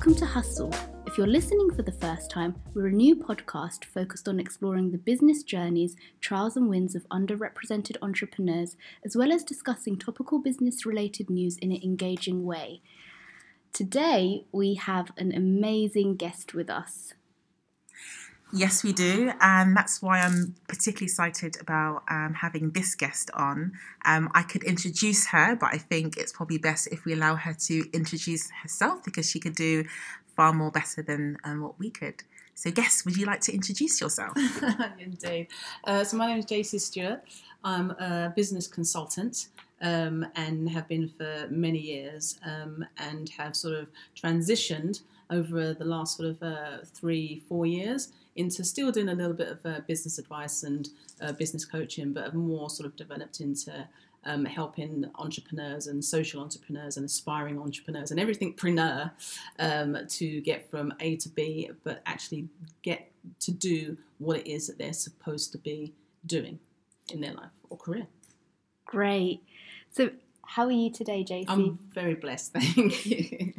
Welcome to Hustle. If you're listening for the first time, we're a new podcast focused on exploring the business journeys, trials, and wins of underrepresented entrepreneurs, as well as discussing topical business related news in an engaging way. Today, we have an amazing guest with us. Yes, we do, and that's why I'm particularly excited about um, having this guest on. Um, I could introduce her, but I think it's probably best if we allow her to introduce herself because she could do far more better than um, what we could. So, guest, would you like to introduce yourself? Indeed. Uh, so, my name is JC Stewart. I'm a business consultant. Um, and have been for many years um, and have sort of transitioned over the last sort of uh, three, four years into still doing a little bit of uh, business advice and uh, business coaching, but have more sort of developed into um, helping entrepreneurs and social entrepreneurs and aspiring entrepreneurs and everything preneur um, to get from A to B, but actually get to do what it is that they're supposed to be doing in their life or career. Great. So, how are you today, JC? I'm very blessed, thank you.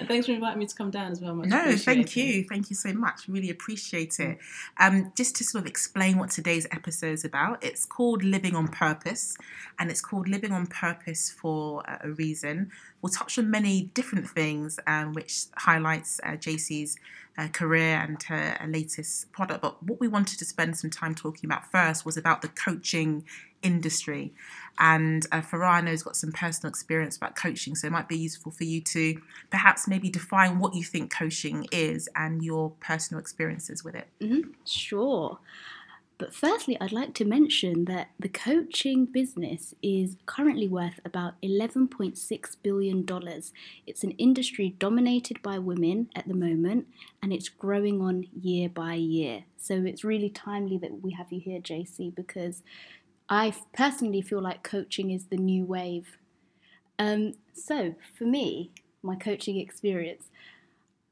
and thanks for inviting me to come down as well. Much no, thank you. Thank you so much. Really appreciate it. Um, just to sort of explain what today's episode is about, it's called Living on Purpose, and it's called Living on Purpose for a reason. We'll touch on many different things, um, which highlights uh, JC's uh, career and her latest product. But what we wanted to spend some time talking about first was about the coaching industry. And uh, has got some personal experience about coaching, so it might be useful for you to perhaps maybe define what you think coaching is and your personal experiences with it. Mm-hmm. Sure. But firstly, I'd like to mention that the coaching business is currently worth about $11.6 billion. It's an industry dominated by women at the moment, and it's growing on year by year. So it's really timely that we have you here, JC, because I personally feel like coaching is the new wave. Um, so, for me, my coaching experience,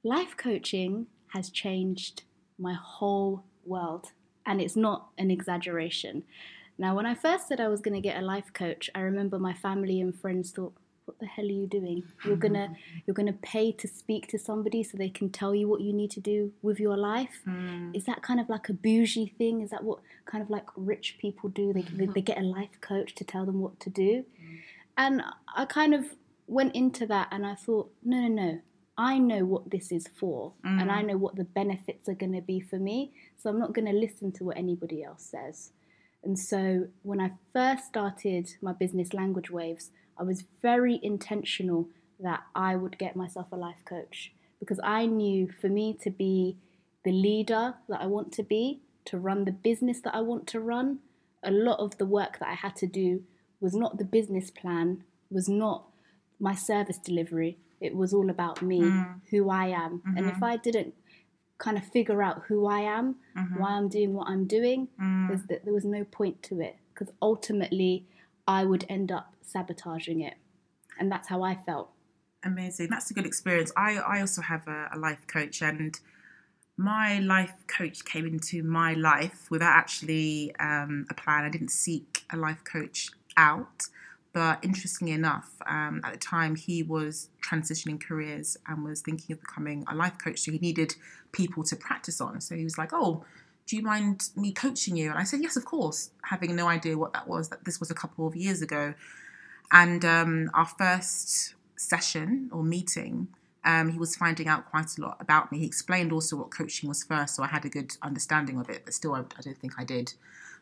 life coaching has changed my whole world, and it's not an exaggeration. Now, when I first said I was going to get a life coach, I remember my family and friends thought, what the hell are you doing you're gonna you're gonna pay to speak to somebody so they can tell you what you need to do with your life mm. is that kind of like a bougie thing is that what kind of like rich people do they, they, they get a life coach to tell them what to do mm. and i kind of went into that and i thought no no no I know what this is for mm. and I mm. know what the benefits are going to be for me. So I'm not going to listen to what anybody else says. And so when I first started my business language waves, I was very intentional that I would get myself a life coach because I knew for me to be the leader that I want to be, to run the business that I want to run, a lot of the work that I had to do was not the business plan, was not my service delivery. It was all about me, mm. who I am. Mm-hmm. And if mm-hmm. I didn't kind of figure out who I am, mm-hmm. why I'm doing what I'm doing, mm. there was no point to it. Because ultimately, I would end up sabotaging it. And that's how I felt. Amazing. That's a good experience. I, I also have a, a life coach, and my life coach came into my life without actually um, a plan. I didn't seek a life coach out. But interestingly enough, um, at the time he was transitioning careers and was thinking of becoming a life coach. So he needed people to practice on. So he was like, "Oh, do you mind me coaching you? And I said, yes, of course, having no idea what that was, that this was a couple of years ago. And um, our first session or meeting, um, he was finding out quite a lot about me. He explained also what coaching was first, so I had a good understanding of it, but still, I, I don't think I did.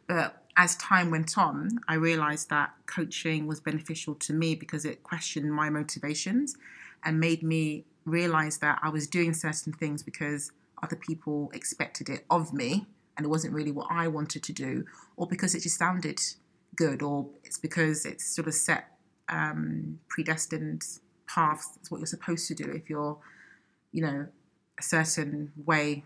But as time went on, I realized that coaching was beneficial to me because it questioned my motivations and made me realize that I was doing certain things because other people expected it of me and it wasn't really what I wanted to do, or because it just sounded good, or it's because it's sort of set um, predestined paths. It's what you're supposed to do if you're, you know, a certain way,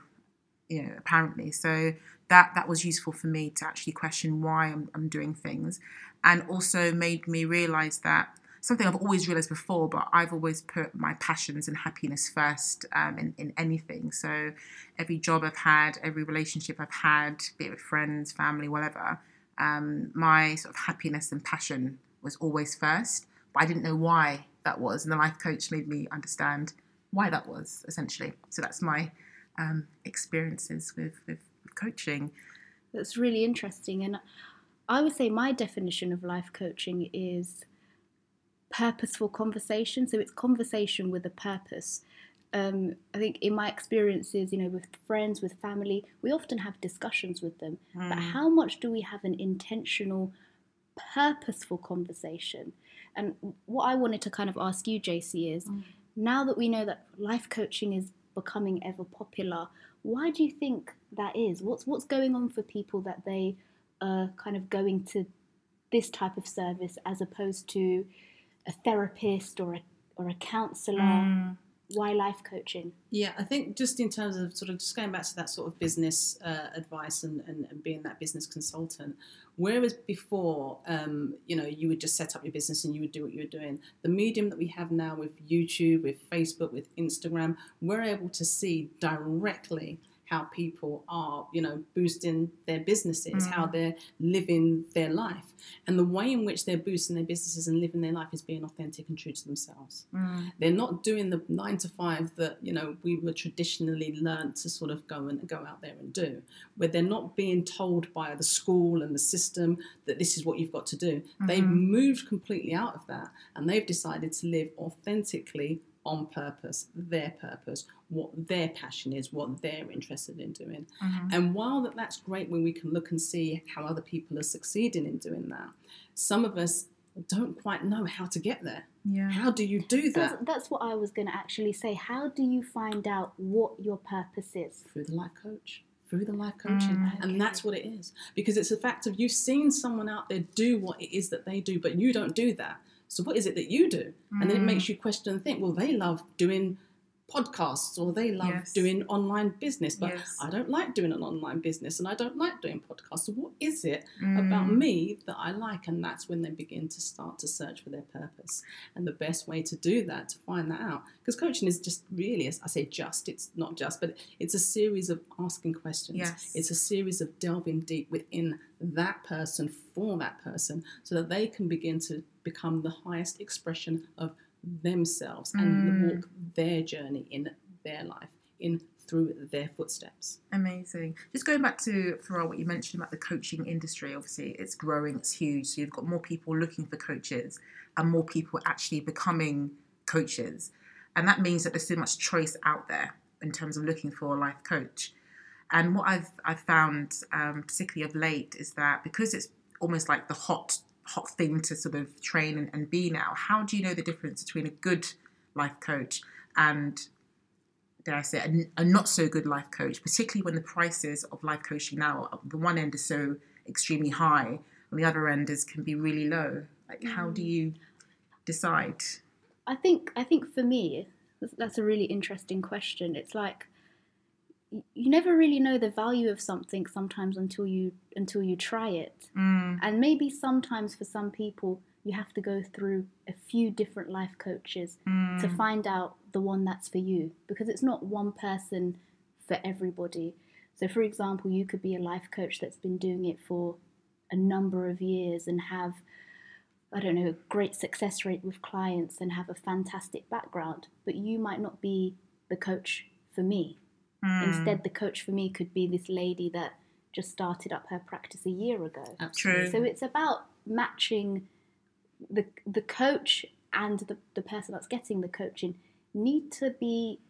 you know, apparently. So that that was useful for me to actually question why I'm, I'm doing things, and also made me realize that something I've always realized before, but I've always put my passions and happiness first um, in, in anything. So every job I've had, every relationship I've had, be it with friends, family, whatever, um, my sort of happiness and passion was always first. But I didn't know why that was. And the life coach made me understand why that was essentially. So that's my um, experiences with, with coaching. That's really interesting. And I would say my definition of life coaching is purposeful conversation. So it's conversation with a purpose. Um, I think in my experiences, you know, with friends, with family, we often have discussions with them. Mm. But how much do we have an intentional, purposeful conversation? And what I wanted to kind of ask you, JC, is mm. now that we know that life coaching is becoming ever popular, why do you think that is? What's what's going on for people that they are kind of going to this type of service as opposed to a therapist or a or a counselor? Mm. Why life coaching? Yeah, I think just in terms of sort of just going back to that sort of business uh, advice and, and, and, being that business consultant, whereas before, um, you know, you would just set up your business and you would do what you were doing. The medium that we have now with YouTube, with Facebook, with Instagram, we're able to see directly how people are, you know, boosting their businesses, mm. how they're living their life. And the way in which they're boosting their businesses and living their life is being authentic and true to themselves. Mm. They're not doing the nine to five that, you know, we were traditionally learned to sort of go and go out there and do, where they're not being told by the school and the system that this is what you've got to do. Mm-hmm. They've moved completely out of that and they've decided to live authentically on purpose, their purpose, what their passion is, what they're interested in doing. Mm-hmm. And while that, that's great when we can look and see how other people are succeeding in doing that, some of us don't quite know how to get there. Yeah. How do you do that? That's, that's what I was going to actually say. How do you find out what your purpose is? Through the life coach through the life coaching. Mm, and that's what it is. Because it's a fact of you've seen someone out there do what it is that they do, but you don't do that. So what is it that you do? Mm. And then it makes mm. you question and think, well, they love doing podcasts or they love yes. doing online business but yes. i don't like doing an online business and i don't like doing podcasts so what is it mm. about me that i like and that's when they begin to start to search for their purpose and the best way to do that to find that out because coaching is just really as i say just it's not just but it's a series of asking questions yes. it's a series of delving deep within that person for that person so that they can begin to become the highest expression of themselves mm. and walk their journey in their life in through their footsteps. Amazing. Just going back to Farah, what you mentioned about the coaching industry, obviously it's growing, it's huge. So you've got more people looking for coaches and more people actually becoming coaches. And that means that there's so much choice out there in terms of looking for a life coach. And what I've I've found, um, particularly of late, is that because it's almost like the hot hot thing to sort of train and, and be now. How do you know the difference between a good life coach and dare I say, a, a, not so good life coach, particularly when the prices of life coaching now, the one end is so extremely high, and the other end is can be really low. Like, mm. how do you decide? I think I think for me, that's a really interesting question. It's like you never really know the value of something sometimes until you until you try it mm. and maybe sometimes for some people you have to go through a few different life coaches mm. to find out the one that's for you because it's not one person for everybody so for example you could be a life coach that's been doing it for a number of years and have I don't know, a great success rate with clients and have a fantastic background, but you might not be the coach for me. Mm. Instead, the coach for me could be this lady that just started up her practice a year ago. True. So it's about matching the the coach and the, the person that's getting the coaching need to be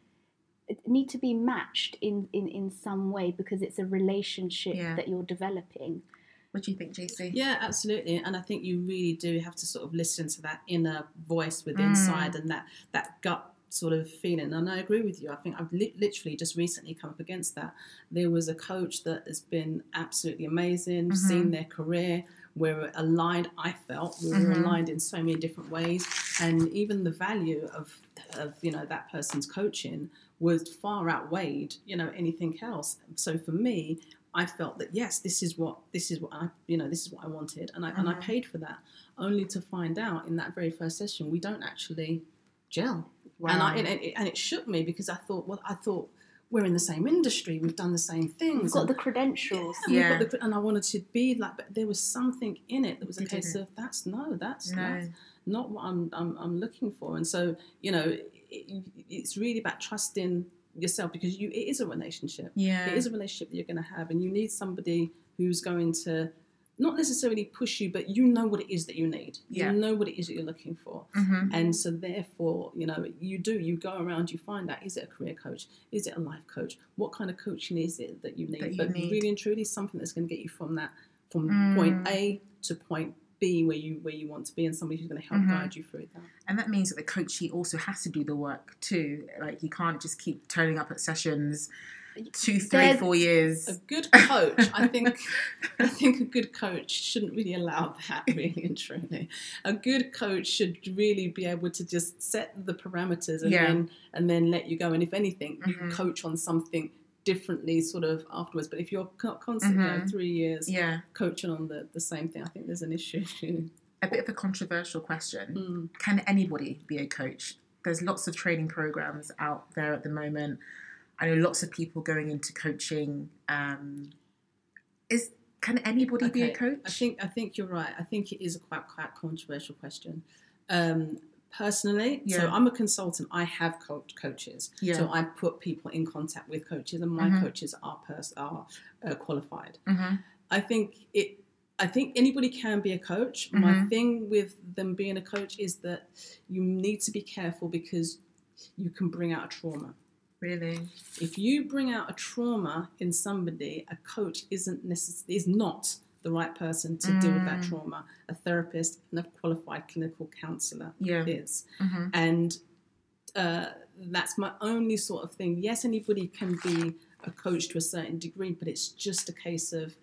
need to be matched in, in, in some way because it's a relationship yeah. that you're developing. What do you think, JC? Yeah, absolutely. And I think you really do have to sort of listen to that inner voice within mm. inside and that, that gut sort of feeling. And I agree with you. I think I've li- literally just recently come up against that. There was a coach that has been absolutely amazing, mm-hmm. seen their career. We're aligned, I felt, we were mm-hmm. aligned in so many different ways. And even the value of, of, you know, that person's coaching was far outweighed, you know, anything else. So for me, I felt that yes, this is what this is what I you know this is what I wanted, and I mm-hmm. and I mm-hmm. paid for that, only to find out in that very first session we don't actually gel. Wow. And, I, and, it, and it shook me because I thought, well, I thought we're in the same industry, we've done the same things. We've got and- the credentials. and, Yeah. got the- and I wanted to be like, but there was something in it that was a You case didn't. of that's no, that's, No. that's not what I'm, I'm I'm looking for. And so you know, it, it's really about trusting yourself because you it is a relationship. Yeah. It is a relationship that you're going to have, and you need somebody who's going to not necessarily push you, but you know what it is that you need. Yeah. You know what it is that you're looking for. Mhm. And so, therefore, you know, you do, you go around, you find out is it a career coach? Is it a life coach? What kind of coaching is it that you need? That you but need. really and truly, something that's going to get you from that, from Mm. point A to point B where you where you want to be, and somebody who's going to help Mhm. guide you through that. And that means that the coachee also has to do the work too. Like you can't just keep turning up at sessions two, three, There's- four years. A good coach, I think, I think a good coach shouldn't really allow that, really and truly. A good coach should really be able to just set the parameters and Yeah. then and then let you go. And if anything, you Mhm. coach on something differently, sort of afterwards. But if you're co- constantly, you know, Mhm. three years Yeah. coaching on the, the same thing, I think there's an issue. A bit of a controversial question. Mm. Can anybody be a coach? There's lots of training programs out there at the moment. I know lots of people going into coaching. Um, is can anybody be a coach? I think I think you're right. I think it is a quite quite controversial question. Um, personally, so I'm a consultant. I have coach coaches, Yeah. so I put people in contact with coaches, and my Mhm. coaches are pers- are uh, qualified. hmm I think it. I think anybody can be a coach. My Mhm. thing with them being a coach is that you need to be careful because you can bring out a trauma. Really? If you bring out a trauma in somebody, a coach isn't necess- is not the right person to deal with that Mm. trauma. A therapist and a qualified clinical counsellor Yeah. is, hmm and uh, that's my only sort of thing. Yes, anybody can be a coach to a certain degree, but it's just a case of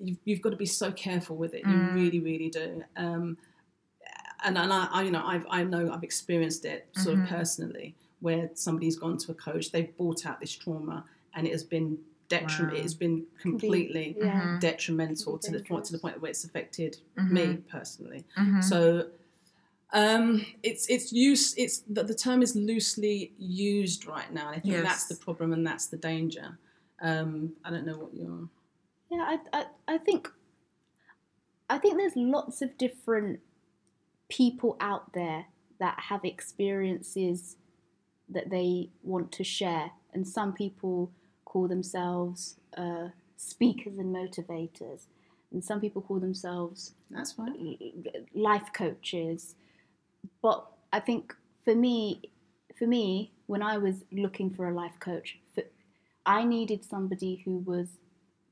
you've, you've got to be so careful with it. You Mm. really, really do. Um, and and I, I, you know, I've I know I've experienced it sort Mhm. of personally, where somebody's gone to a coach, they've brought out this trauma, and it has been detriment. Wow. It has been completely Yeah. Mhm. detrimental to the point to the point where it's affected Mhm. me personally. Mhm. So um, it's it's use it's the, the term is loosely used right now. And I think Yes. that's the problem and that's the danger. Um, I don't know what you're. Yeah, I, I, I think I think there's lots of different people out there that have experiences that they want to share, and some people call themselves uh, speakers and motivators, and some people call themselves That's fine. life coaches. But I think for me, for me, when I was looking for a life coach, for, I needed somebody who was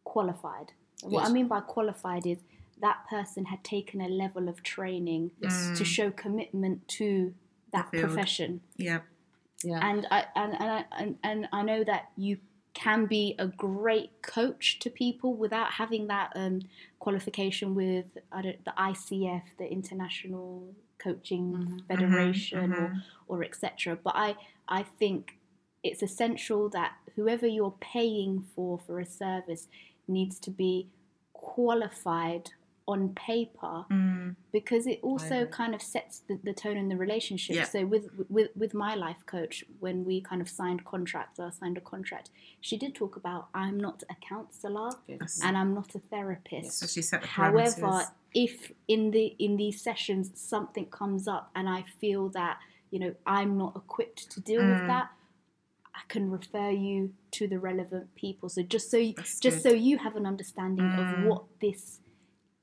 qualified. What I mean by qualified is that person had taken a level of training Yes. to show commitment to that profession. Yeah. Yeah. And I and, and, I, and and I know that you can be a great coach to people without having that um, qualification with I don't, the ICF, the International Coaching Mhm. Federation, mhm. or or etc. But I I think it's essential that whoever you're paying for for a service needs to be qualified on paper Mm. because it also kind of sets the, the tone in the relationship. Yeah. So with with with my life coach, when we kind of signed contracts, or I signed a contract, she did talk about I'm not a counsellor Yes. and I'm not a therapist. So she set the However, if in the in these sessions something comes up and I feel that you know I'm not equipped to deal Mm. with that, I can refer you to the relevant people. So just so you, That's just good. so you have an understanding Mm. of what this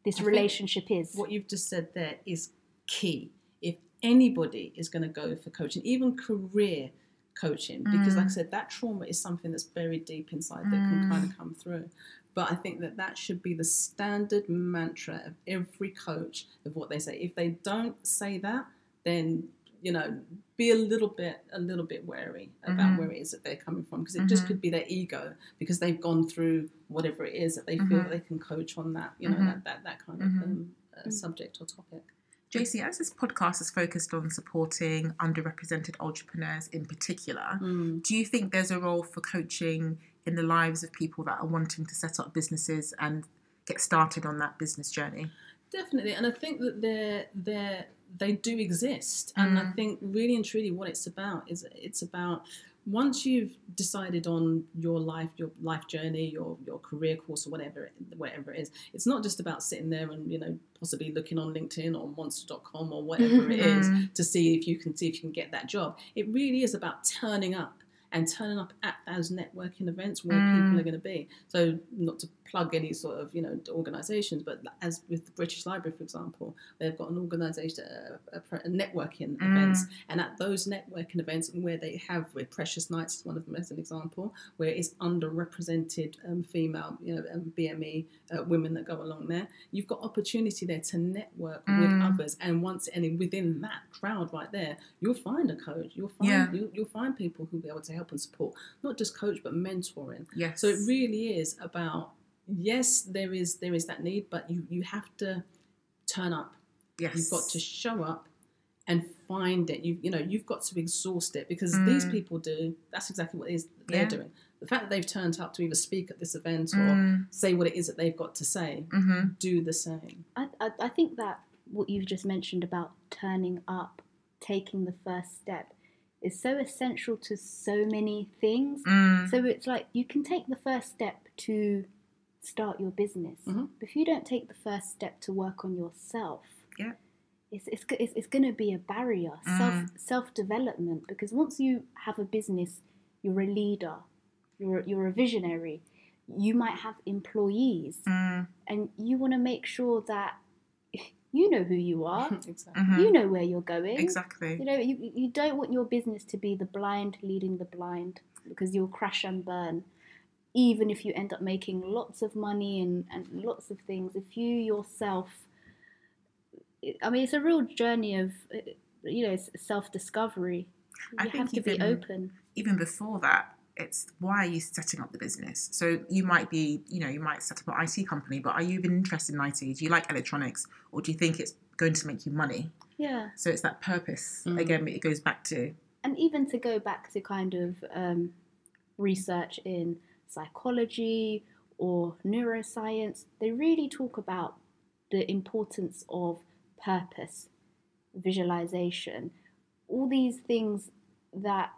this I relationship is. what you've just said there is key. If anybody is going to go for coaching, even career coaching, because like I Mm. said, that trauma is something that's buried deep inside that can Mm. kind of come through. But I think that that should be the standard mantra of every coach of what they say. If they don't say that, then you know, be a little bit a little bit wary about Mhm. where it is that they're coming from, because it just Mhm. could be their ego because they've gone through whatever it is that they feel that they can coach on that, you know, Mhm. that, that that kind of Mhm. um, uh, Mm. subject or topic. JC, as this podcast is focused on supporting underrepresented entrepreneurs in particular, do you think there's a role for coaching in the lives of people that are wanting to set up businesses and get started on that business journey? Definitely, and I think that there there they do exist, and I Mm. think really and truly what it's about is it's about once you've decided on your life, your life journey, your your career course, or whatever it, whatever it is, it's not just about sitting there and you know possibly looking on LinkedIn or Monster.com or whatever it is Mm. to see if you can see if you can get that job. It really is about turning up and turning up at those networking events where Mm. people are going to be. So not to plug any sort of you know organisations, but as with the British Library, for example, they've got an organisation, a, a, a networking Mm. events, and at those networking events where they have, with Precious Nights is one of them as an example, where it's underrepresented um, female, you know, um, BME uh, women that go along there, you've got opportunity there to network with Mm. others, and once and within that crowd right there, you'll find a coach, you'll find Yeah. you'll, you'll find people who'll be able to help and support, not just coach but mentoring. Yes. So it really is about yes, there is there is that need, but you you have to turn up. yes. You've got to show up and find it. You you know you've got to exhaust it because these Mm. people do. That's exactly what it is they're Yeah. doing. The fact that they've turned up to either speak at this event or Mm. say what it is that they've got to say, Mhm. do the same. I, I, I think that what you've just mentioned about turning up, taking the first step, is so essential to so many things. Mm. So it's like you can take the first step to start your business, Mhm. but if you don't take the first step to work on yourself, Yeah. it's it's it's, it's going to be a barrier, self Mm. self development. Because once you have a business, you're a leader, you're you're a visionary. You might have employees, Mm. and you want to make sure that you know who you are. exactly. Mhm. You know where you're going. Exactly. You know, you, you don't want your business to be the blind leading the blind because you'll crash and burn. Even if you end up making lots of money and, and lots of things, if you yourself, I mean, it's a real journey of, uh, you know, self discovery. I You think have to be open. even before that, it's why are you setting up the business? So you might be, you know, you might set up an IT company, but are you even interested in IT? Do you like electronics, or do you think it's going to make you money? Yeah. So it's that purpose Mm. again. It goes back to and even to go back to kind of um, research in psychology or neuroscience, they really talk about the importance of purpose, visualization, all these things that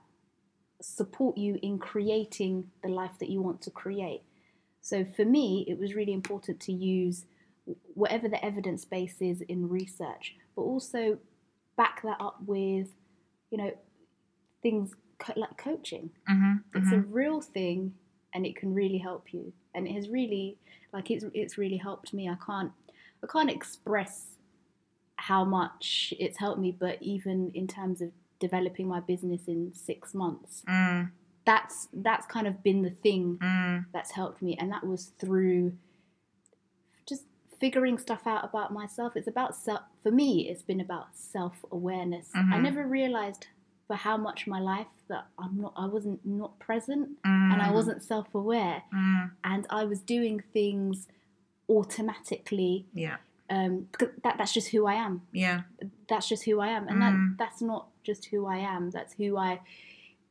support you in creating the life that you want to create. So for me, it was really important to use whatever the evidence base is in research, but also back that up with, you know, things co- like coaching. Mhm, It's a mhm. real thing, and it can really help you. And it has really, like, it's it's really helped me. I can't I can't express how much it's helped me, but even in terms of developing my business in six months, Mm, that's that's kind of been the thing mm, that's helped me, and that was through just figuring stuff out about myself. It's about self. For me, it's been about self awareness. I Mhm. never realized for how much my life that I'm not. I wasn't not present, mm, and I wasn't self aware, mm, and I was doing things automatically. yeah, Um, that that's just who I am. yeah, That's just who I am, and Mm. that that's not just who I am. That's who I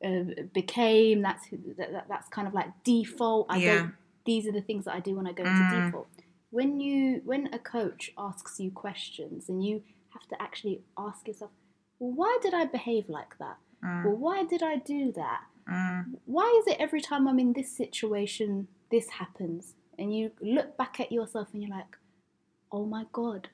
uh, became. That's who, that, that, that's kind of like default. I Yeah. don't. These are the things that I do when I go into Mm. default. When you when a coach asks you questions and you have to actually ask yourself, well, why did I behave like that? mm, Well, why did I do that? mm, Why is it every time I'm in this situation, this happens? And you look back at yourself and you're like, oh my God,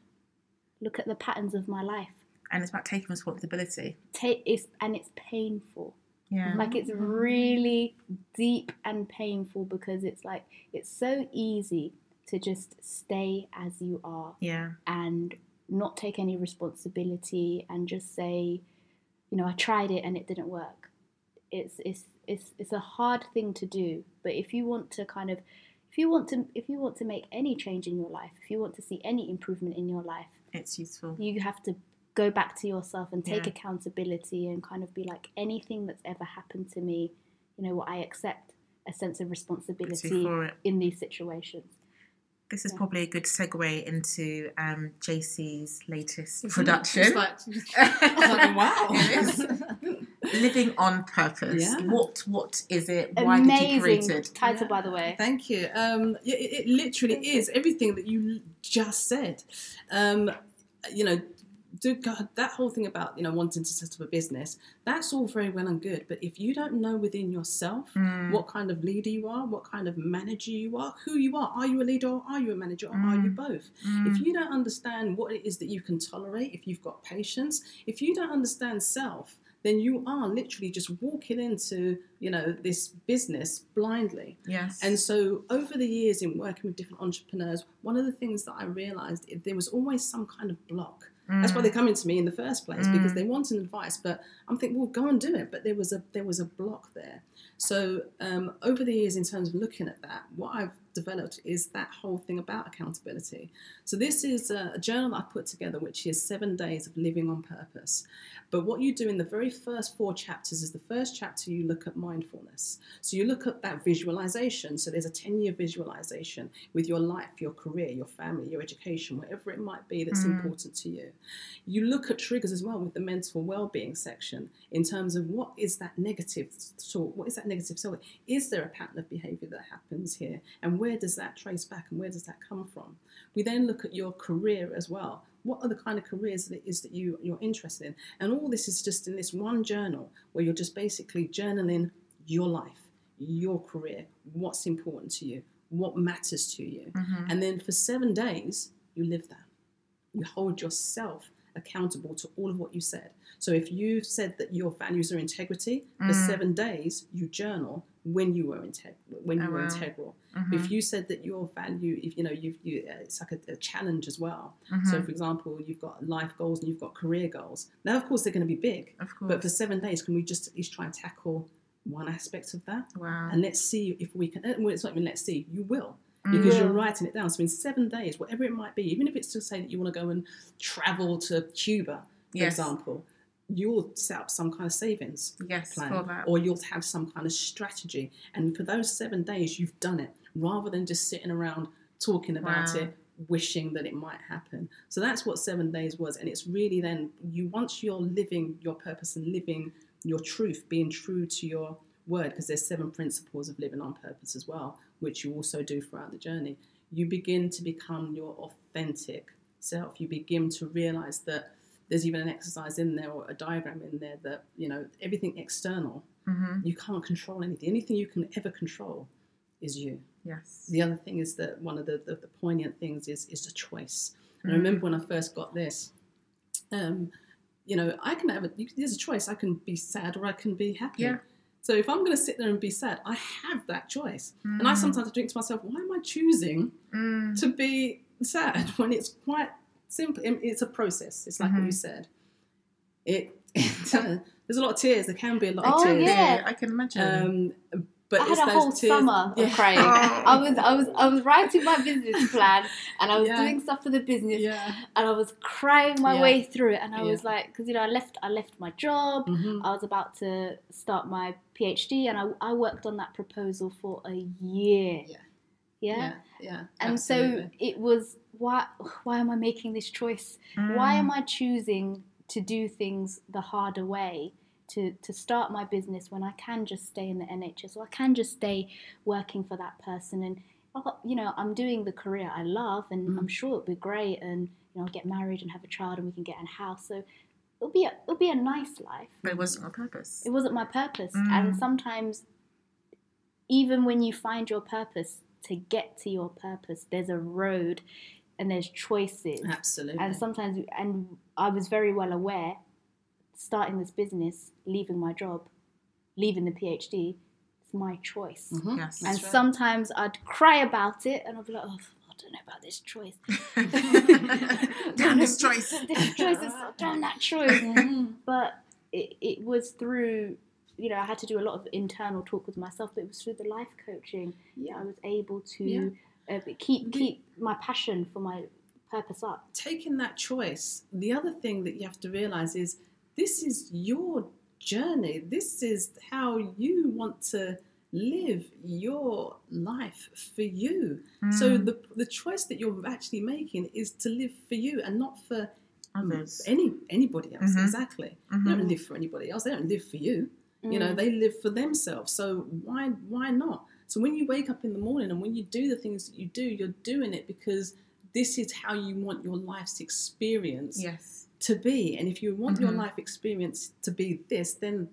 look at the patterns of my life. And it's about taking responsibility. Ta- it's, and it's painful. Yeah, Like it's mm-hmm. really deep and painful because it's like, it's so easy to just stay as you are yeah, and not take any responsibility and just say, you know, I tried it and it didn't work. It's it's it's it's a hard thing to do, but if you want to kind of if you want to if you want to make any change in your life, if you want to see any improvement in your life, it's useful. you have to go back to yourself and take Yeah. accountability and kind of be like anything that's ever happened to me, you know what, I accept a sense of responsibility in these situations. This is Yeah. probably a good segue into um, JC's latest Isn't production. Like, like, wow. Living on Purpose. Yeah. What What is it? Why did you create Amazing it? title, by the way. Thank you. Um, it, it literally is everything that you just said. Um, you know, do God, that whole thing about you know wanting to set up a business that's all very well and good but if you don't know within yourself Mm. what kind of leader you are what kind of manager you are who you are are you a leader or are you a manager or are you Mm. both Mm. if you don't understand what it is that you can tolerate if you've got patience if you don't understand self then you are literally just walking into you know this business blindly yes. and so, over the years in working with different entrepreneurs, one of the things that I realized there was always some kind of block. That's why Mm. they're coming to me in the first place because they want an advice. But I'm thinking, well, go and do it. But there was a there was a block there. So um, over the years, in terms of looking at that, what I've developed is that whole thing about accountability. So this is a, journal I put together, which is seven days of living on purpose. But what you do in the very first four chapters is the first chapter you look at mindfulness. So you look at that visualization. So there's a 10 year visualization with your life, your career, your family, your education, whatever it might be that's Mm. important to you. You look at triggers as well with the mental well-being section in terms of what is that negative thought, what is that negative thought? Is there a pattern of behavior that happens here, and where does that trace back, and where does that come from? We then look at your career as well. What are the kind of careers that it is that you you're interested in? And all this is just in this one journal where you're just basically journaling your life, your career, what's important to you, what matters to you. Mhm. And then for seven days, you live that. You hold yourself accountable to all of what you said. So if you said that your values are integrity, for Mm. seven days you journal when you were integ- when you Oh, were wow. integral. Mhm. If you said that your value, if you know, you've, you, uh, it's like a, a challenge as well. Mhm. So, for example, you've got life goals and you've got career goals. Now, of course, they're going to be big, of course. but for seven days, can we just at least try and tackle one aspect of that? wow. And let's see if we can. uh, Well, it's not even let's see. You will. Because Yeah. you're writing it down. So in seven days, whatever it might be, even if it's to say that you want to go and travel to Cuba, for Yes. example, you'll set up some kind of savings yes, plan, for that. or you'll have some kind of strategy. And for those seven days, you've done it rather than just sitting around talking about Wow. it, wishing that it might happen. So that's what seven days was, and it's really then you once you're living your purpose and living your truth, being true to your word, because there's seven principles of living on purpose as well, which you also do throughout the journey. You begin to become your authentic self. You begin to realize that there's even an exercise in there or a diagram in there that you know everything external Mhm. you can't control anything. Anything you can ever control is you. Yes. The other thing is that one of the, the, the poignant things is is the choice. And I remember when I first got this, um, you know, I can have a, there's a choice. I can be sad or I can be happy. Yeah. So if I'm going to sit there and be sad, I have that choice. And I Mm. sometimes think to myself, why am I choosing Mm. to be sad when it's quite simple? It's a process. It's like what Mhm. you said. It, there's a lot of tears. There can be a lot Oh, of tears. yeah. I can imagine. Um, but I had a whole tears- summer Yeah. of crying. I was, I was, I was writing my business plan, and I was Yeah. doing stuff for the business, Yeah. and I was crying my Yeah. way through it. And I Yeah. was like, because you know, I left, I left my job. Mhm. I was about to start my PhD, and I, I worked on that proposal for a year. Yeah. Yeah. Yeah. Yeah. And so it was why why am I making this choice? Why am I choosing to do things the harder way? To, to start my business when I can just stay in the NHS or I can just stay working for that person and oh, you know I'm doing the career I love and Mm. I'm sure it'll be great and you know I'll get married and have a child and we can get a house so it'll be a, it'll be a nice life But it wasn't on purpose. it wasn't my purpose. Mm. And sometimes, even when you find your purpose, to get to your purpose, there's a road and there's choices. Absolutely. And sometimes, and I was very well aware, starting this business, leaving my job, leaving the PhD, it's my choice. Mhm. Yes. And right. sometimes I'd cry about it and I'd be like, oh, I don't know about this choice. Damn this choice. this choice is, damn that choice Mhm. but it, it was through you know i had to do a lot of internal talk with myself but it was through the life coaching that Yeah. i was able to Yeah. uh, keep keep my passion for my purpose up Taking that choice, the other thing that you have to realize is this is your journey. This is how you want to live your life for you. So Mm. the the choice that you're actually making is to live for you and not for others. any anybody else. Mhm. Exactly. They Mhm. don't live for anybody else. They don't live for you. You know, Mm. they live for themselves. So why why not? So when you wake up in the morning and when you do the things that you do, you're doing it because this is how you want your life's experience Yes. To be. And if you want your Mhm. life experience to be this, then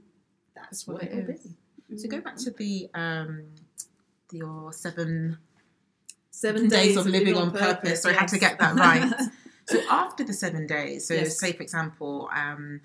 that's what what it will is. be. So go back to the um, your seven Seven days, of living on purpose. So I had to get that right. so after the seven days, so Yes. say for example, um,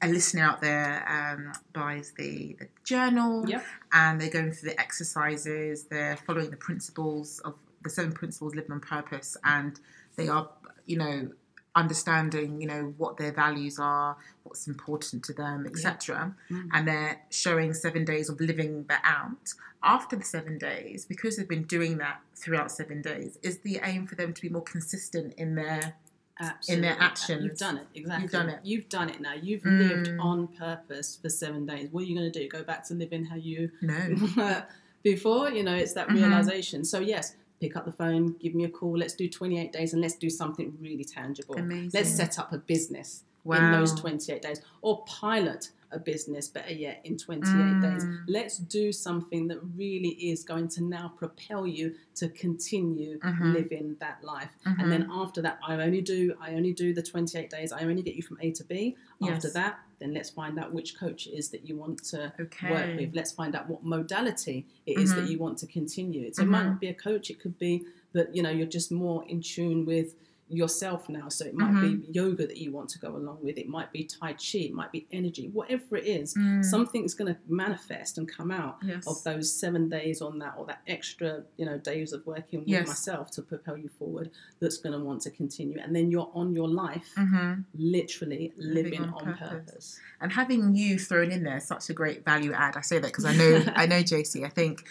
a listener out there um, buys the, the journal Yep. and they're going through the exercises, they're following the principles of the seven principles living on purpose, and they are, you know, understanding, you know, what their values are, what's important to them, etc. Mm. And they're showing seven days of living that out. After the seven days, because they've been doing that throughout seven days, is the aim for them to be more consistent in their Absolutely. In their actions. You've done it, exactly. you've done it. You've done it now. You've Mm. lived on purpose for seven days. What are you going to do? Go back to living how you no. before? You know, it's that Mhm. realization. So, yes, pick up the phone, give me a call. Let's do 28 days and let's do something really tangible. Amazing. Let's set up a business Wow. in those 28 days or pilot a business, better yet, in 28 days. Mm. Let's do something that really is going to now propel you to continue Mhm. living that life. Mhm. And then after that, I only do I only do the 28 days. I only get you from A to B. After that, then let's find out which coach it is that you want to Okay. work with. Let's find out what modality it is that Mhm. you want to continue. So it might Mhm. not be a coach. It could be that you know you're just more in tune with yourself now. So it might Mm-hmm. be yoga that you want to go along with. It might be tai chi. It might be energy. Whatever it is, Mm. something's going to manifest and come out Yes. of those seven days on that or that extra you know days of working with Yes. myself to propel you forward that's going to want to continue and then you're on your life Mhm. literally living, Living on on, purpose. purpose. and having you thrown in there, such a great value add. I say that because I know I know JC. I think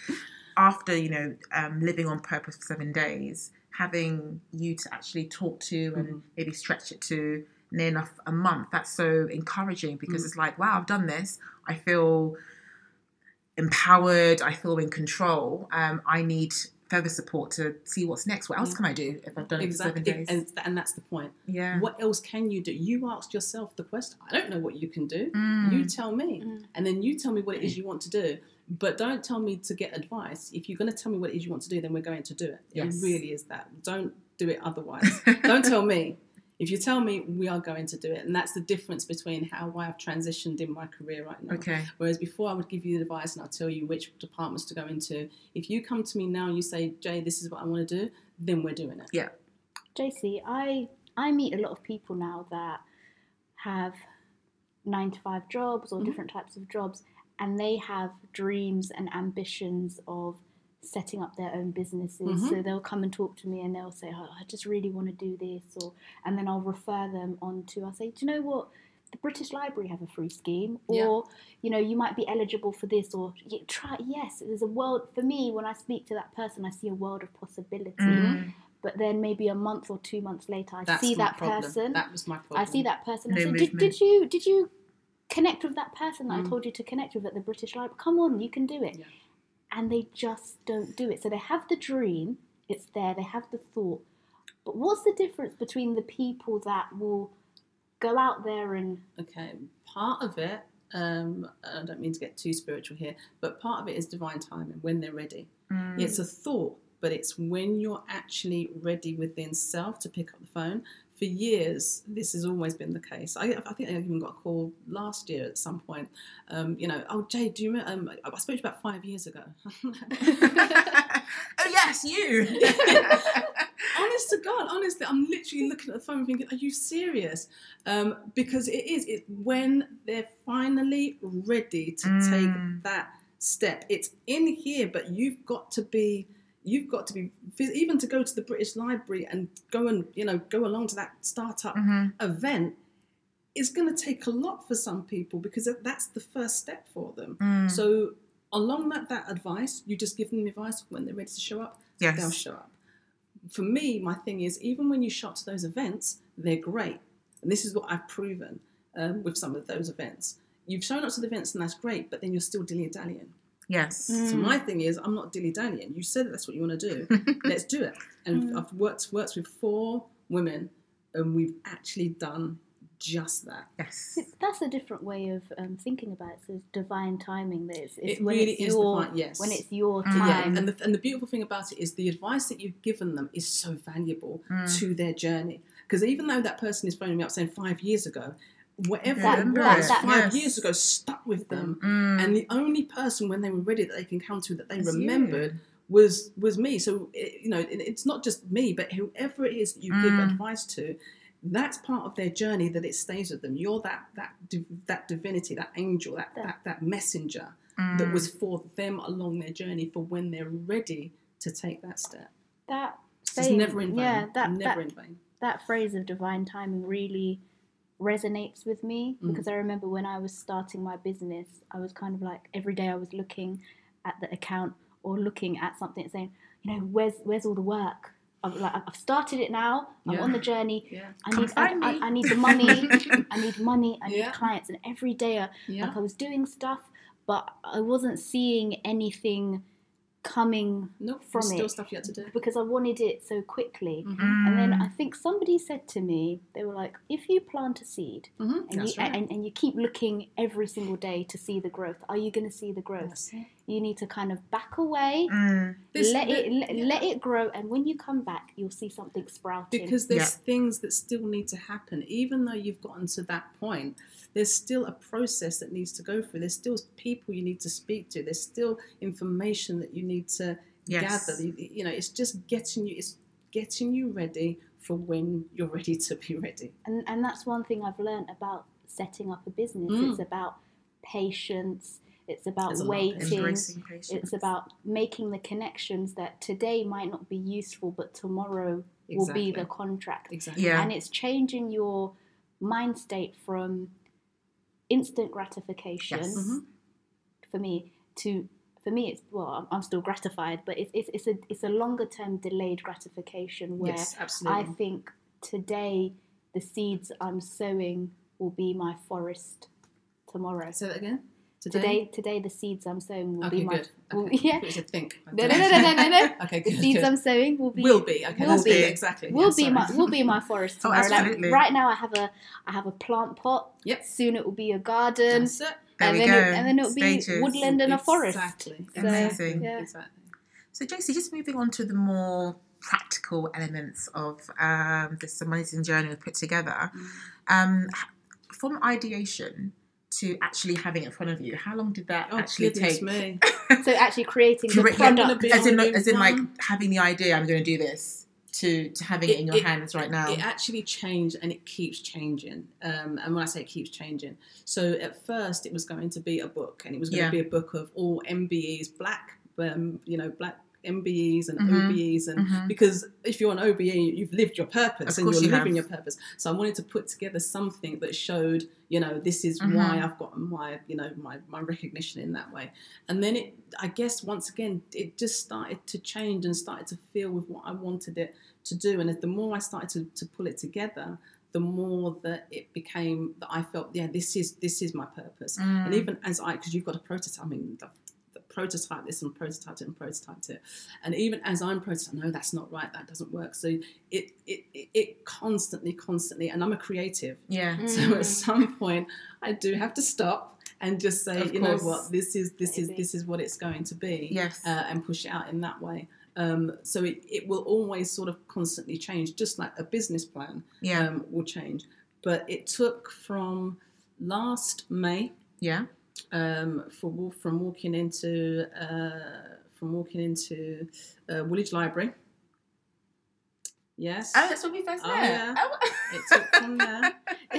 after you know um, living on purpose for seven days, having you to actually talk to and Mhm. maybe stretch it to near enough a month. That's so encouraging because Mm. it's like, wow, I've done this. I feel empowered. I feel in control. Um, I need further support to see what's next. What else can I do if I've done it exactly for seven days? and, and that's the point yeah. what else can you do you asked yourself the question i don't know what you can do Mm. you tell me Mm. and then you tell me what it is you want to do but don't tell me to get advice if you're going to tell me what it is you want to do then we're going to do it Yes. it really is that don't do it otherwise don't tell me if you tell me we are going to do it and that's the difference between how i've transitioned in my career right now Okay. Whereas before, I would give you the advice and I'll tell you which departments to go into. If you come to me now and you say, Jay, this is what I want to do, then we're doing it. Yeah. JC, I I meet a lot of people now that have nine to five jobs or Mhm. different types of jobs, and they have dreams and ambitions of setting up their own businesses. Mhm. So they'll come and talk to me, and they'll say, "Oh, I just really want to do this," or and then I'll refer them on to. I'll say, "Do you know what?" The British Library have a free scheme, Yeah. or you know, you might be eligible for this, or try. Yes, there's a world for me. When I speak to that person, I see a world of possibility Mm. but then maybe a month or two months later I That's see that problem. person That was my problem. I see that person No I say did, did you did you connect with that person that I Mm. told you to connect with at the British Library come on you can do it Yeah. And they just don't do it so they have the dream it's there they have the thought but what's the difference between the people that will go out there and Okay, part of it, um, I don't mean to get too spiritual here, but part of it is divine timing when they're ready. Mm. It's a thought, but it's when you're actually ready within self to pick up the phone. For years, this has always been the case. I, I think I even got a call last year at some point. Um, you know, oh Jay, do you remember? Um, I spoke to you about five years ago. oh yes, you. honest to God, honestly, I'm literally looking at the phone thinking, are you serious? Um, because it is, it, when they're finally ready to Mm. take that step, it's in here, but you've got to be, you've got to be, even to go to the British Library and go and, you know, go along to that startup Mhm. event is going to take a lot for some people because that's the first step for them. Mm. So along that, that advice, you just give them advice when they're ready to show up, Yes. they'll show up. For me, my thing is, even when you show up to those events, they're great. And this is what I've proven um, with some of those events. You've shown up to the events and that's great, but then you're still dilly dallying. Yes. So Mm. my thing is, I'm not dilly dallying. You said that that's what you want to do. Let's do it. And Mm. I've worked worked with four women, and we've actually done just that. yes. that's a different way of um, thinking about it so it's divine timing that it's, it's It when really it's is your the fun. Yes. when it's your Mm. Yeah, and the, and the beautiful thing about it is the advice that you've given them is so valuable Mm. to their journey. Because even though that person is phoning me up saying five years ago, whatever That- it was that- that- five yes. years ago stuck with them. Mm. And the only person when they were ready that they can come to that they It's you. remembered was was me. So it, you know, it, it's not just me, but whoever it is that you give Mm. advice to, that's part of their journey that it stays with them. You're that that that divinity, that angel, that Yeah. that, that messenger Mm. that was for them along their journey for when they're ready to take that step. That It's never in vain. yeah, that never that, in vain. that phrase of divine timing really resonates with me Mm. because I remember when I was starting my business, I was kind of like every day I was looking at the account or looking at something and saying, you know, where's where's all the work? I've, like, I've started it now. I'm Yeah. on the journey. Yeah. I need I, I. I need the money. I need money. I need Yeah. clients. And every day, I, like I was doing stuff, but I wasn't seeing anything coming Nope. from Still it. stuff you had to do. because I wanted it so quickly. Mhm. And then. I think somebody said to me, they were like, if you plant a seed Mhm. and, you, right. and, and you keep looking every single day to see the growth, are you going to see the growth? That's it. You need to kind of back away, Mm. This- let it the- let, yeah. let it grow, and when you come back, you'll see something sprouting. because there's Yeah. things that still need to happen even though you've gotten to that point there's still a process that needs to go through there's still people you need to speak to there's still information that you need to Yes. gather you, you know it's just getting you it's getting you ready for when you're ready to be ready and and that's one thing I've learned about setting up a business. Mm. It's about patience. It's about There's waiting. It's about making the connections that today might not be useful, but tomorrow will be the contract. exactly Yeah. And it's changing your mind state from instant gratification Yes. Mhm. for me to for me it's well I'm- I'm still gratified, but it's it's, it's a it's a longer term delayed gratification where yes I think today the seeds I'm sowing will be my forest tomorrow. say that again Today, today the seeds I'm sowing will okay be my good will- okay. yeah. It was a think No, no, no, no, no, no, no. okay The seeds good. I'm sowing will be will be okay will that's be. exactly will yeah, be sorry. my will be my forest Oh, tomorrow. Like, absolutely. right now I have a I have a plant pot. Yep. Soon it will be a garden. That's it. There and we then go. It, and then it'll be woodland and a forest. Exactly. So, Amazing. yeah. Exactly. So, JC, just moving on to the more practical elements of um, this amazing journey we've put together. Um, from ideation to actually having it in front of you, how long did that Oh, actually take? me. So actually creating the Correct, yeah, product. as in, on as in, like having the idea, I'm going to do this, to to having it, It- in your it- hands right now. It actually changed and it keeps changing. Um, and when I say it keeps changing, so at first it was going to be a book and it was going Yeah. to be a book of all MBEs, black, um, you know, black MBEs and Mhm. OBEs. And Mhm. because if you're an OBE, you've lived your purpose Of and course you're you living have. your purpose. So I wanted to put together something that showed, you know, this is Mhm. why I've got my, you know, my, my recognition in that way. And then it, I guess, once again, it just started to change and started to feel with what I wanted it to do. And as the more I started to, to pull it together, the more that it became that I felt, yeah, this is this is my purpose. Mm. And even as I, because you've got a prototype, I mean, prototype this and prototyped it and prototyped it, and even as I'm prototyping, no, that's not right, that doesn't work. So it it it, it constantly, constantly, and I'm a creative, yeah. so Mm. at some point I do have to stop and just say, Of you know what, this is this is this is what it's going to be Yes. uh, and push it out in that way. Um, so it, it will always sort of constantly change, just like a business plan yeah. um, will change. But it took from last May yeah. Um, for from walking into uh, from walking into uh, Woolwich Library. Yes, Oh, that's when we first Oh, met. yeah. Oh. it took from there.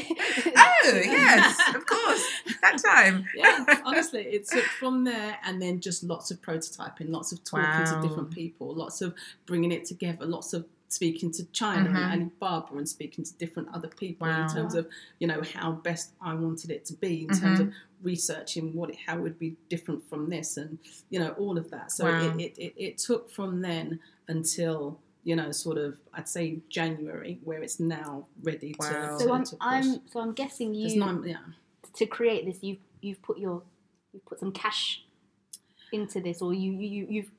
oh, yes, of course. That time. yeah, honestly, it took from there and then just lots of prototyping, lots of talking Wow. to different people, lots of bringing it together, lots of speaking to China and mm-hmm. Alibaba and speaking to different other people Wow. in terms of you know how best I wanted it to be in terms of mm-hmm. researching what it, how it would be different from this and you know all of that. So Wow. it, it, it, it took from then until you know sort of I'd say January where it's now ready Wow. to, So to, I'm to push. I'm so I'm guessing you nine- yeah. to create this you've you've put your you've put some cash into this or you you you've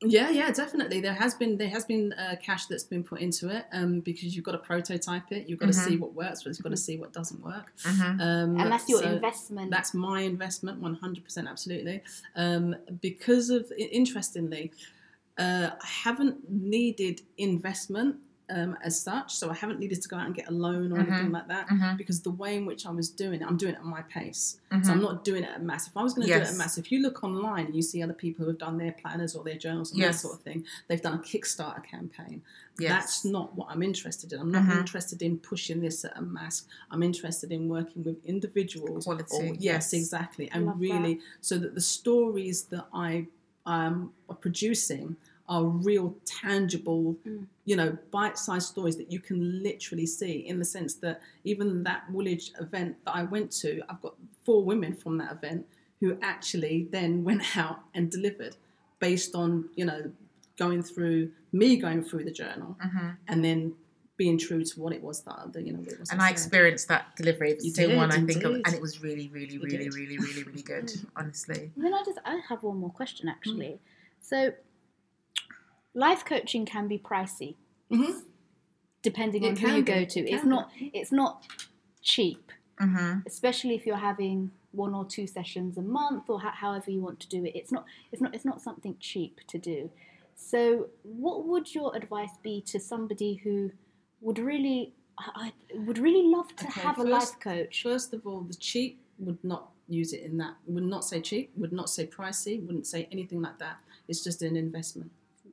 Yeah, yeah, definitely. There has been there has been uh, cash that's been put into it um, because you've got to prototype it. You've got Mhm. to see what works, but you've got to see what doesn't work. Mhm. Um, and that's your so investment. That's my investment, one hundred percent, absolutely. Um, because of interestingly, uh, I haven't needed investment um, as such. So I haven't needed to go out and get a loan or Mhm. anything like that Mhm. because the way in which I was doing it, I'm doing it at my pace. So Mhm. I'm not doing it at mass. If I was going to do it Yes. at mass, if you look online and you see other people who have done their planners or their journals and Yes. that sort of thing, they've done a Kickstarter campaign. Yes. That's not what I'm interested in. I'm not Mhm. interested in pushing this at a mass. I'm interested in working with individuals. Quality, or- yes, yes. exactly. And Love really, so that the stories that I um, are producing are real, tangible, Mm. you know, bite-sized stories that you can literally see. In the sense that even that Woolwich event that I went to, I've got four women from that event who actually then went out and delivered, based on you know going through me going through the journal Mhm. and then being true to what it was that that, you know it was And I I experienced that delivery. It's You the same one I did, think of, and it was really, really, You really, really, really, really good. Honestly. Then I just I have one more question actually. So life coaching can be pricey Mhm. depending It on who you be, go to. it It's not it's not cheap, Mm-hmm. especially if you're having one or two sessions a month or ho- however you want to do it. It's not it's not it's not something cheap to do. So what would your advice be to somebody who would really I, I would really love to Okay, have a first- life coach. First of all, the cheap would not use it in that. Would not say cheap. Would not say pricey. Wouldn't say anything like that. It's just an investment.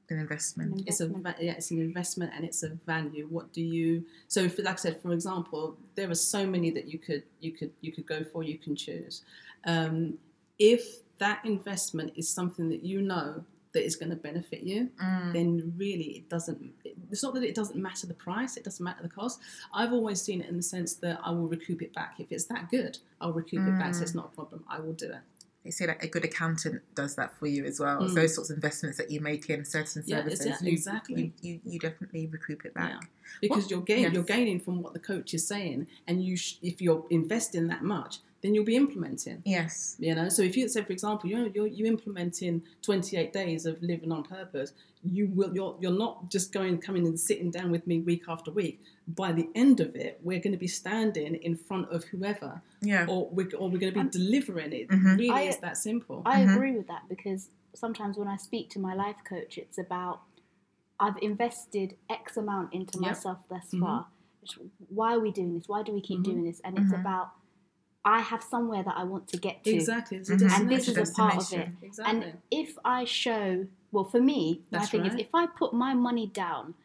An investment. It's a yeah, it's an investment and it's a value. What do you? So, for, like I said, for example, there are so many that you could you could you could go for. You can choose. Um, if that investment is something that you know that is going to benefit you, Mm. then really it doesn't. It's not that it doesn't matter the price; it doesn't matter the cost. I've always seen it in the sense that I will recoup it back if it's that good. I'll recoup it back, so Mm. it's not a problem. I will do it. They say that a good accountant does that for you as well. Mm. Those sorts of investments that you make in certain Yeah, services, exa- you, exactly. You, you, you definitely recoup it back. Yeah. because What- you're gain, yes. you're gaining from what the coach is saying, and you sh- if you're investing that much, then you'll be implementing. Yes. You know, so if you say, for example, you're you're you implementing 28 days of living on purpose, you will you're you're not just going coming and sitting down with me week after week. By the end of it, we're going to be standing in front of whoever, Yeah. or we're or we're going to be delivering it. Mhm. Really, I- is that simple. I Mhm. agree with that because sometimes when I speak to my life coach, it's about I've invested X amount into Yep. myself thus Mhm. far. It's, Why are we doing this? Why do we keep Mhm. doing this? And it's Mhm. about I have somewhere that I want to get to. exactly, it's a Mhm. And this is a part of it. Exactly. And if I show, well, for me, my thing right. is if I put my money down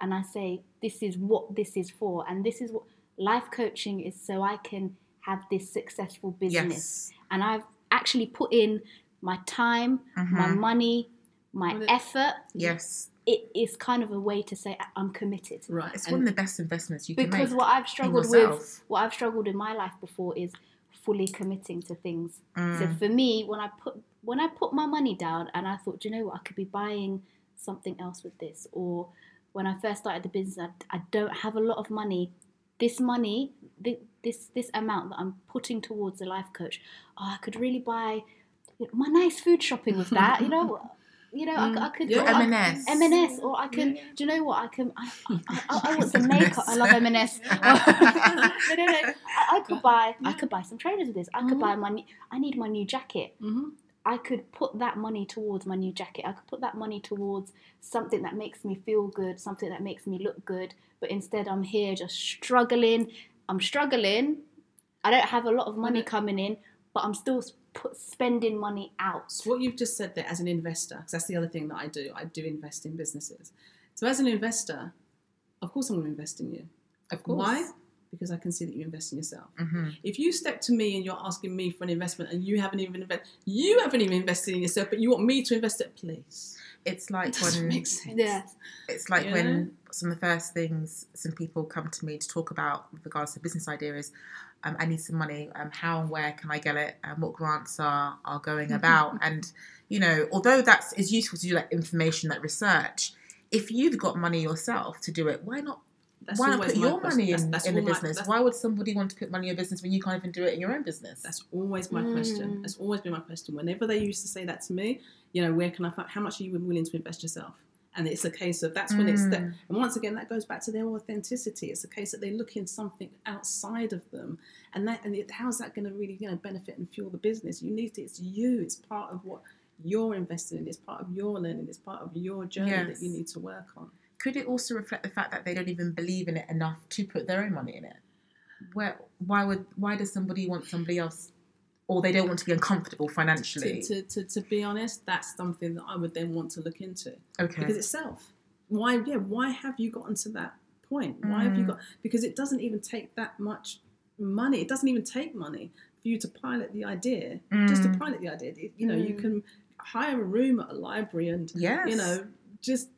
and I say, this is what this is for, and this is what life coaching is so I can have this successful business. Yes. And I've actually put in my time, my Mhm. money, my Well, it- effort. Yes. It is kind of a way to say I'm committed. right. It's and- one of the best investments you can make. Because what I've struggled with, what I've struggled in my life before is fully committing to things. So Mm. for me, when I put when I put my money down and I thought, "Do you know what, I could be buying something else with this, or when I first started the business, I, I don't have a lot of money. This money, thi- this this amount that I'm putting towards the life coach, oh, I could really buy my nice food shopping with that. you know, you know, I could Yeah, or I- M&S. M&S, or I can. Yeah. Do you know what I can? I, I, I, I want some makeup. I love M&S. no, no, no. I, I could buy. I could buy some trainers with this. I could Mhm. buy my. I need my new jacket. Mhm. I could put that money towards my new jacket. I could put that money towards something that makes me feel good, something that makes me look good. But instead, I'm here just struggling. I'm struggling. I don't have a lot of money coming in, but I'm still put, spending money out. So what you've just said there as an investor, because that's the other thing that I do. I do invest in businesses. So as an investor, of course I'm going to invest in you. Of course. Why? Because I can see that you invest in yourself. hmm If you step to me and you're asking me for an investment and you haven't even invested, you haven't even invested in yourself, but you want me to invest it, please. It's It like doesn't when make sense. Yeah. it's like You when some of the first things some people come to me to talk about with regards to business idea is um, I need some money. Um, how and where can I get it? And what grants are are going about? and you know, although that's is useful to do that information, that research. If you've got money yourself to do it, why not? That's why not put your question. money That's- in, that's in the all my- business? Why would somebody want to put money in your business when you can't even do it in your own business? That's always my question. Mm. That's always been my question. Whenever they used to say that to me, you know, where can I find, how much are you willing to invest yourself? And it's a case of that's when it's that. Mm. And once again, that goes back to their authenticity. It's a case that they look in something outside of them, and that and it, how's that going to really you know benefit and fuel the business? You need to, it's you. It's part of what you're investing in. It's part of your learning. It's part of your journey Yes. that you need to work on. could it also reflect the fact that they don't even believe in it enough to put their own money in it? Where, why would why does somebody want somebody else, or they don't want to be uncomfortable financially? To, to, to, to be honest, that's something that I would then want to look into okay. because itself. Why? Yeah. Why have you gotten to that point? Why have you Mm. got? Because it doesn't even take that much money. It doesn't even take money for you to pilot the idea. Just to Mm. pilot the idea, it- you know, you Mm. can hire a room at a library and yes. you know just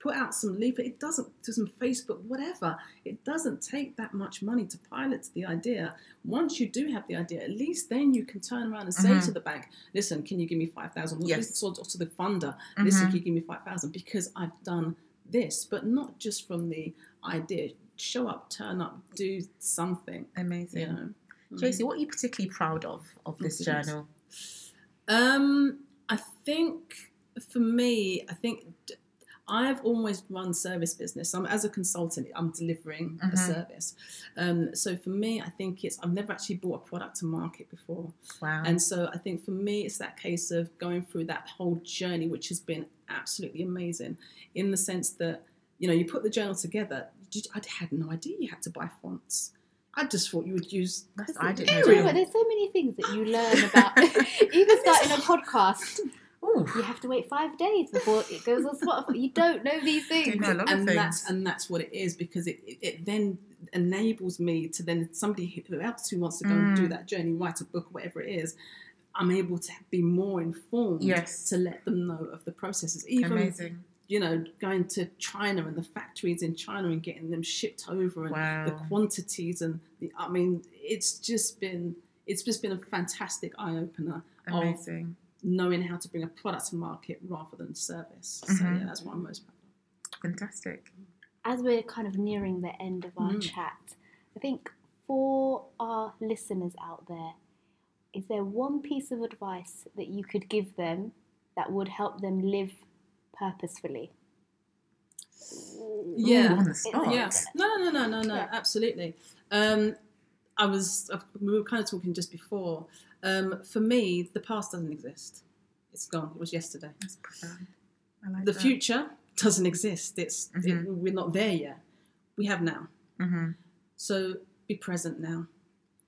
put out some leaflet. It doesn't to some Facebook, whatever. It doesn't take that much money to pilot the idea. Once you do have the idea, at least then you can turn around and say Mhm. to the bank, "Listen, can you give me five thousand? Yes. Or to the funder, listen, Mhm. can you give me five thousand because I've done this, but not just from the idea. Show up, turn up, do something. Amazing. You know. JC, what are you particularly proud of of this Oh, goodness. journal? Um, I think for me, I think I've always run service business. I'm as a consultant, I'm delivering Mhm. a service. Um, so for me, I think it's I've never actually brought a product to market before, Wow. and so I think for me, it's that case of going through that whole journey, which has been absolutely amazing, in the sense that you know you put the journal together. you- I had no idea you had to buy fonts. I just thought you would use. That's, I didn't know. you know that. what? There's so many things that you learn about. Even starting a podcast, Ooh, you have to wait five days before it goes on Spotify. You don't know these things. Know a lot of and things. that's and that's what it is because it, it, it then enables me to then somebody who else who wants to go and do Mm. that journey, write a book, whatever it is. I'm able to be more informed Yes. to let them know of the processes. Even Amazing. you know, going to China and the factories in China and getting them shipped over and Wow. the quantities and the I mean, it's just been it's just been a fantastic eye opener of Amazing. Knowing how to bring a product to market rather than service. So Mhm. yeah, that's what I'm most proud of. Fantastic. As we're kind of nearing the end of our Mm. chat, I think for our listeners out there, is there one piece of advice that you could give them that would help them live purposefully? Yeah. Ooh, on the spot. Yeah. No, no, no, no, no, Yeah. absolutely. Um, I was, uh, we were kind of talking just before. Um, for me, the past doesn't exist. It's gone. It was yesterday. That's profound. I like The that. future doesn't exist. It's it, Mhm. we're not there yet. We have now. Mm-hmm. So be present now.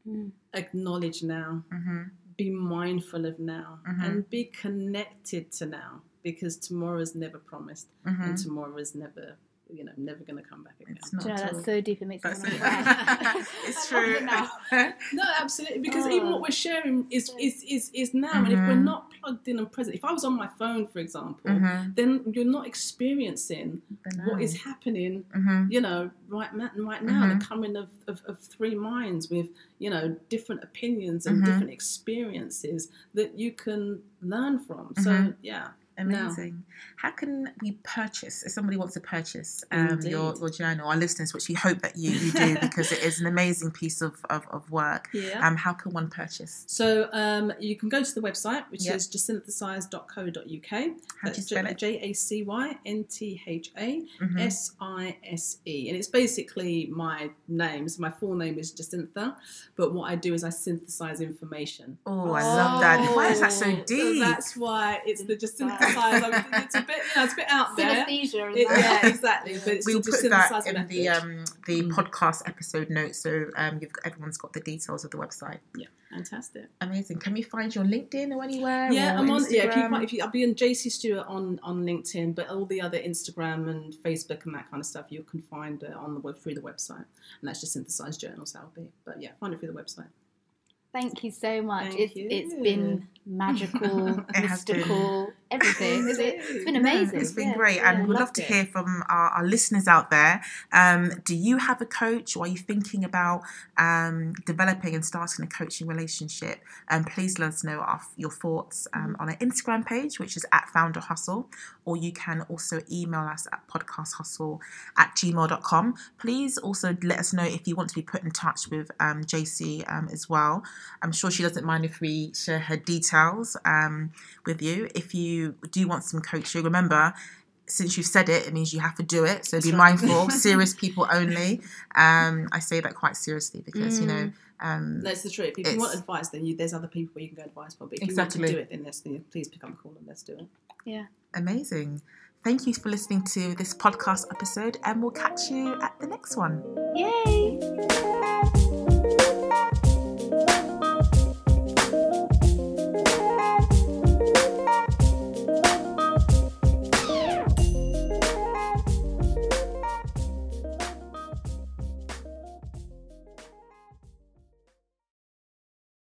Mm. Acknowledge now. Mm-hmm. Be mindful of now, Mhm. and be connected to now because tomorrow is never promised, Mm-hmm. and tomorrow is never, you know, I'm never going to come back again. It's not you know, that's all. so deep, it makes me That's it. cry. it's true. now. No, absolutely, because even Oh. what we're sharing is is is, is now, and if we're Mhm. not plugged in and present, if I was on my phone, for example, Mhm. then you're not experiencing what is happening, Mm-hmm. you know, right ma- right now. The coming of, of, of three minds with you know different opinions and Mhm. different experiences that you can learn from. So yeah, Amazing. How can we purchase, if somebody wants to purchase um, your, your journal, our listeners, which we hope that you, you do because it is an amazing piece of, of, of work, yeah. um, how can one purchase? so um, you can go to the website, which Yep. is jacynthasise.co.uk. How do you That's spell it? J A C Y N T H A Mhm. S I S E, and it's basically my name. So my full name is Jacyntha, but what I do is I synthesize information. Oh, I love that. Why is that so Oh, So deep? that's why it's the Jacyntha size. I'm- It's a bit, you know, it's a bit out there. Synesthesia and It- yeah, exactly. But it's we'll the put that in method. the um, the Mm. podcast episode notes, so um, you've got, everyone's got the details of the website. yeah, fantastic. Amazing. Can we find you on LinkedIn or anywhere? Yeah, or I'm on. Yeah, if you, Instagram? find- if you, I'll be on JC Stewart on on LinkedIn, but all the other Instagram and Facebook and that kind of stuff you can find uh, on the web through the website, and that's just synthesized journals. That'll be. But yeah, find it through the website. Thank you so much. Thank it's you. it's been magical, It mystical, everything. It's, it's been No, amazing. it's been Yeah, great, yeah, and we'd love to it. hear from our, our listeners out there. Um, do you have a coach, or are you thinking about um, developing and starting a coaching relationship? Um, please let us know our, your thoughts um, on our Instagram page, which is at Founder Hustle, or you can also email us at podcasthustle at gmail.com. Please also let us know if you want to be put in touch with um, JC um, as well. I'm sure she doesn't mind if we share her details um, with you. If you do you want some coaching, remember, since you've said it, it means you have to do it. So That's be right. mindful. serious people only. Um, I say that quite seriously because you know. Mm. Um, That's the truth. If you want advice, then you, there's other people where you can go advice for. But if you want to do it, then let's, then please pick up a call and let's do it. Yeah. Amazing. thank you for listening to this podcast episode, and we'll catch you at the next one. Yay!